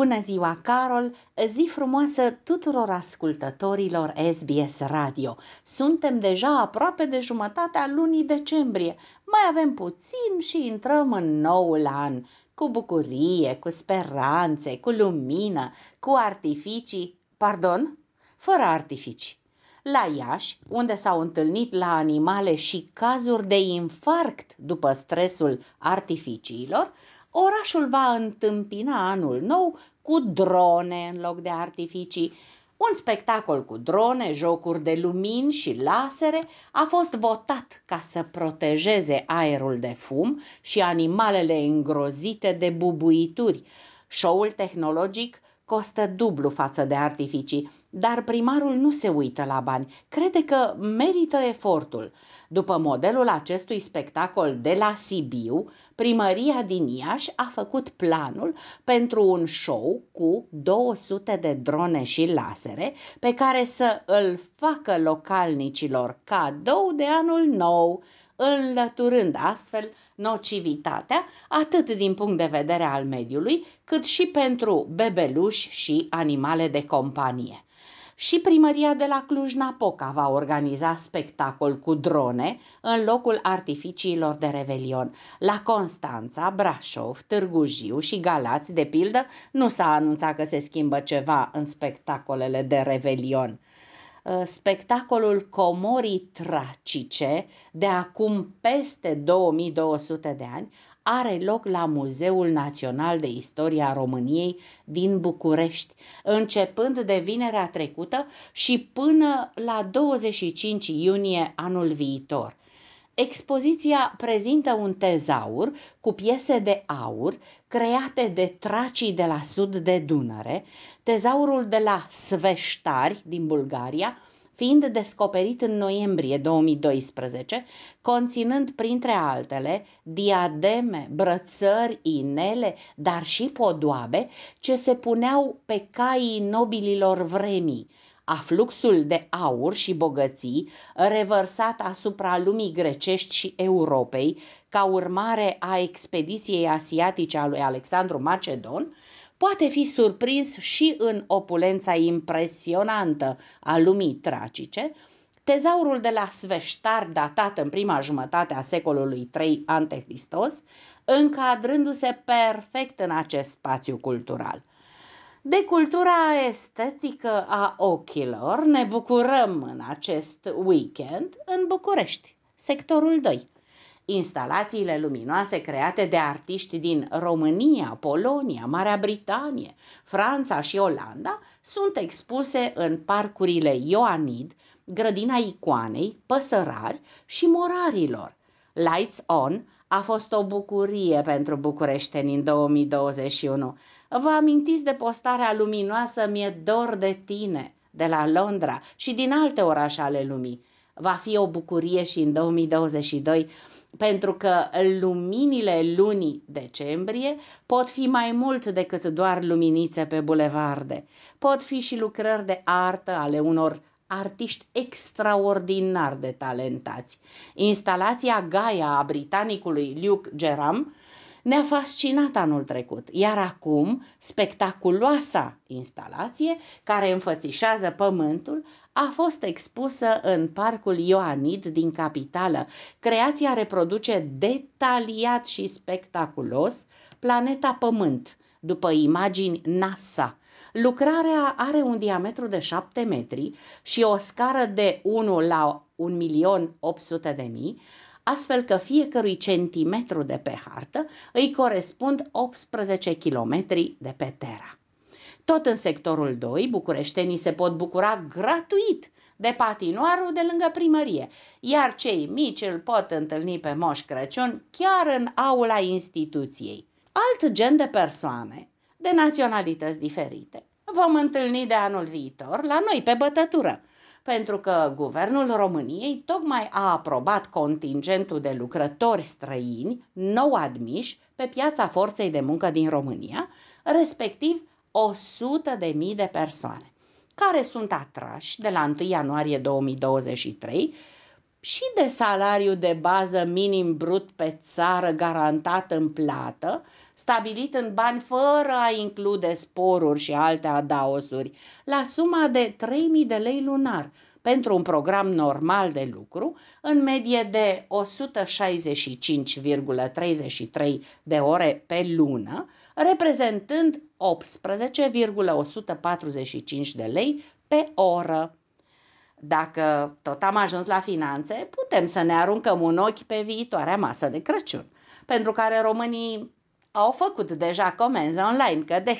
Bună ziua, Carol! Zi frumoasă tuturor ascultătorilor SBS Radio. Suntem deja aproape de jumătatea lunii decembrie. Mai avem puțin și intrăm în noul an. Cu bucurie, cu speranțe, cu lumină, cu artificii. Pardon? Fără artificii. La Iași, unde s-au întâlnit la animale și cazuri de infarct după stresul artificiilor, orașul va întâmpina anul nou cu drone în loc de artificii. Un spectacol cu drone, jocuri de lumini și lasere a fost votat ca să protejeze aerul de fum și animalele îngrozite de bubuituri. Show-ul tehnologic costă dublu față de artificii, dar primarul nu se uită la bani, crede că merită efortul. După modelul acestui spectacol de la Sibiu, primăria din Iași a făcut planul pentru un show cu 200 de drone și lasere pe care să îl facă localnicilor cadou de anul nou înlăturând astfel nocivitatea atât din punct de vedere al mediului, cât și pentru bebeluși și animale de companie. Și primăria de la Cluj-Napoca va organiza spectacol cu drone în locul artificiilor de revelion. La Constanța, Brașov, Târgu Jiu și Galați, de pildă, nu s-a anunțat că se schimbă ceva în spectacolele de revelion. Uh, spectacolul Comorii Tracice, de acum peste 2200 de ani, are loc la Muzeul Național de Istoria României din București, începând de vinerea trecută și până la 25 iunie anul viitor. Expoziția prezintă un tezaur cu piese de aur create de tracii de la sud de Dunăre, tezaurul de la Sveștari din Bulgaria, fiind descoperit în noiembrie 2012, conținând printre altele diademe, brățări, inele, dar și podoabe ce se puneau pe caii nobililor vremii, afluxul de aur și bogății revărsat asupra lumii grecești și Europei ca urmare a expediției asiatice a lui Alexandru Macedon, poate fi surprins și în opulența impresionantă a lumii tracice, tezaurul de la Sveștar, datat în prima jumătate a secolului III a.C., încadrându-se perfect în acest spațiu cultural. De cultura estetică a ochilor ne bucurăm în acest weekend în București, sectorul 2. Instalațiile luminoase create de artiști din România, Polonia, Marea Britanie, Franța și Olanda sunt expuse în parcurile Ioanid, Grădina Icoanei, Păsărari și Morarilor. Lights On a fost o bucurie pentru bucureșteni în 2021. Vă amintiți de postarea luminoasă Mie dor de tine de la Londra și din alte orașe ale lumii. Va fi o bucurie și în 2022 pentru că luminile lunii decembrie pot fi mai mult decât doar luminițe pe bulevarde. Pot fi și lucrări de artă ale unor artiști extraordinar de talentați. Instalația Gaia a britanicului Luke Geram ne-a fascinat anul trecut, iar acum spectaculoasa instalație care înfățișează pământul a fost expusă în Parcul Ioanid din capitală. Creația reproduce detaliat și spectaculos planeta Pământ, după imagini NASA. Lucrarea are un diametru de 7 metri și o scară de 1 la 1.800.000, astfel că fiecărui centimetru de pe hartă îi corespund 18 km de pe Terra. Tot în sectorul 2, bucureștenii se pot bucura gratuit de patinoarul de lângă primărie, iar cei mici îl pot întâlni pe Moș Crăciun chiar în aula instituției. Alt gen de persoane, de naționalități diferite, vom întâlni de anul viitor la noi pe bătătură, pentru că Guvernul României tocmai a aprobat contingentul de lucrători străini nou admiși pe piața forței de muncă din România, respectiv 100 de mii de persoane care sunt atrași de la 1 ianuarie 2023 și de salariu de bază minim brut pe țară garantat în plată, stabilit în bani fără a include sporuri și alte adaosuri, la suma de 3.000 de lei lunar, pentru un program normal de lucru, în medie de 165,33 de ore pe lună, reprezentând 18,145 de lei pe oră. Dacă tot am ajuns la finanțe, putem să ne aruncăm un ochi pe viitoarea masă de Crăciun, pentru care românii au făcut deja comenzi online, că de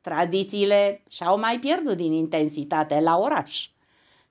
tradițiile și-au mai pierdut din intensitate la oraș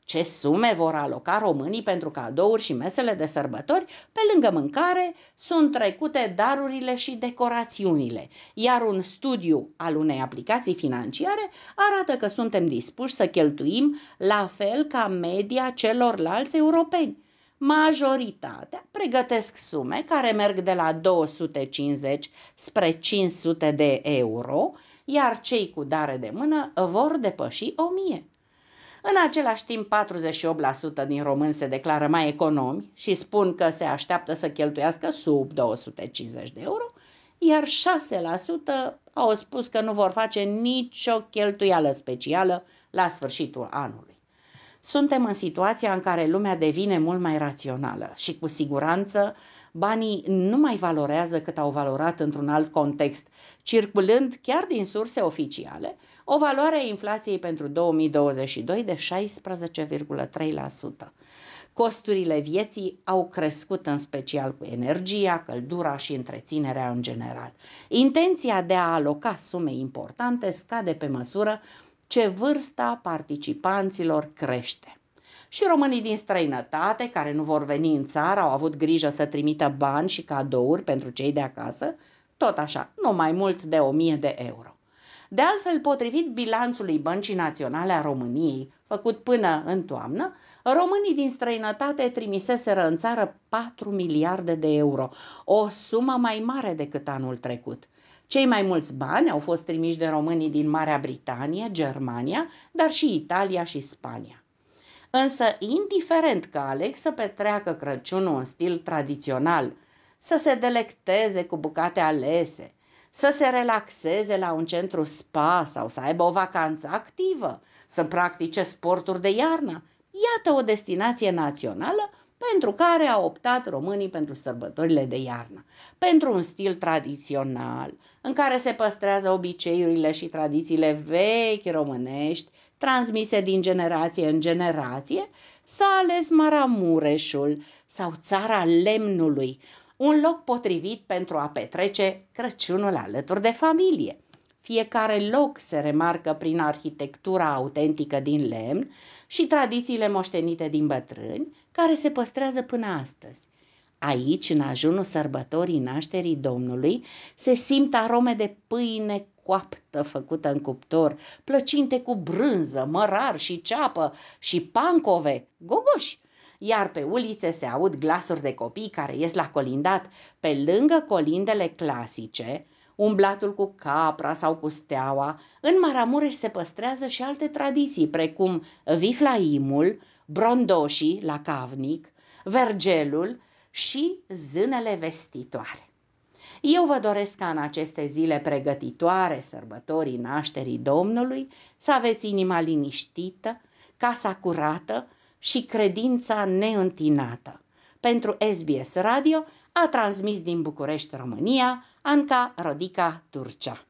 ce sume vor aloca românii pentru cadouri și mesele de sărbători, pe lângă mâncare sunt trecute darurile și decorațiunile, iar un studiu al unei aplicații financiare arată că suntem dispuși să cheltuim la fel ca media celorlalți europeni. Majoritatea pregătesc sume care merg de la 250 spre 500 de euro, iar cei cu dare de mână vor depăși 1000. În același timp, 48% din români se declară mai economi și spun că se așteaptă să cheltuiască sub 250 de euro, iar 6% au spus că nu vor face nicio cheltuială specială la sfârșitul anului. Suntem în situația în care lumea devine mult mai rațională și cu siguranță banii nu mai valorează cât au valorat într-un alt context, circulând chiar din surse oficiale o valoare a inflației pentru 2022 de 16,3%. Costurile vieții au crescut în special cu energia, căldura și întreținerea în general. Intenția de a aloca sume importante scade pe măsură ce vârsta participanților crește. Și românii din străinătate, care nu vor veni în țară, au avut grijă să trimită bani și cadouri pentru cei de acasă, tot așa, nu mai mult de 1000 de euro. De altfel, potrivit bilanțului Băncii Naționale a României, făcut până în toamnă, românii din străinătate trimiseseră în țară 4 miliarde de euro, o sumă mai mare decât anul trecut. Cei mai mulți bani au fost trimiși de românii din Marea Britanie, Germania, dar și Italia și Spania. Însă, indiferent că aleg să petreacă Crăciunul în stil tradițional, să se delecteze cu bucate alese, să se relaxeze la un centru spa sau să aibă o vacanță activă, să practice sporturi de iarnă, iată o destinație națională pentru care au optat românii pentru sărbătorile de iarnă, pentru un stil tradițional, în care se păstrează obiceiurile și tradițiile vechi românești, transmise din generație în generație, s-a ales Maramureșul sau țara lemnului, un loc potrivit pentru a petrece Crăciunul alături de familie. Fiecare loc se remarcă prin arhitectura autentică din lemn și tradițiile moștenite din bătrâni, care se păstrează până astăzi. Aici, în ajunul sărbătorii nașterii Domnului, se simt arome de pâine coaptă făcută în cuptor, plăcinte cu brânză, mărar și ceapă și pancove, gogoși, iar pe ulițe se aud glasuri de copii care ies la colindat pe lângă colindele clasice, umblatul cu capra sau cu steaua, în Maramureș se păstrează și alte tradiții, precum viflaimul, brondoșii la cavnic, vergelul și zânele vestitoare. Eu vă doresc ca în aceste zile pregătitoare sărbătorii nașterii Domnului să aveți inima liniștită, casa curată și credința neîntinată. Pentru SBS Radio a transmis din București, România, Anca Rodica Turcea.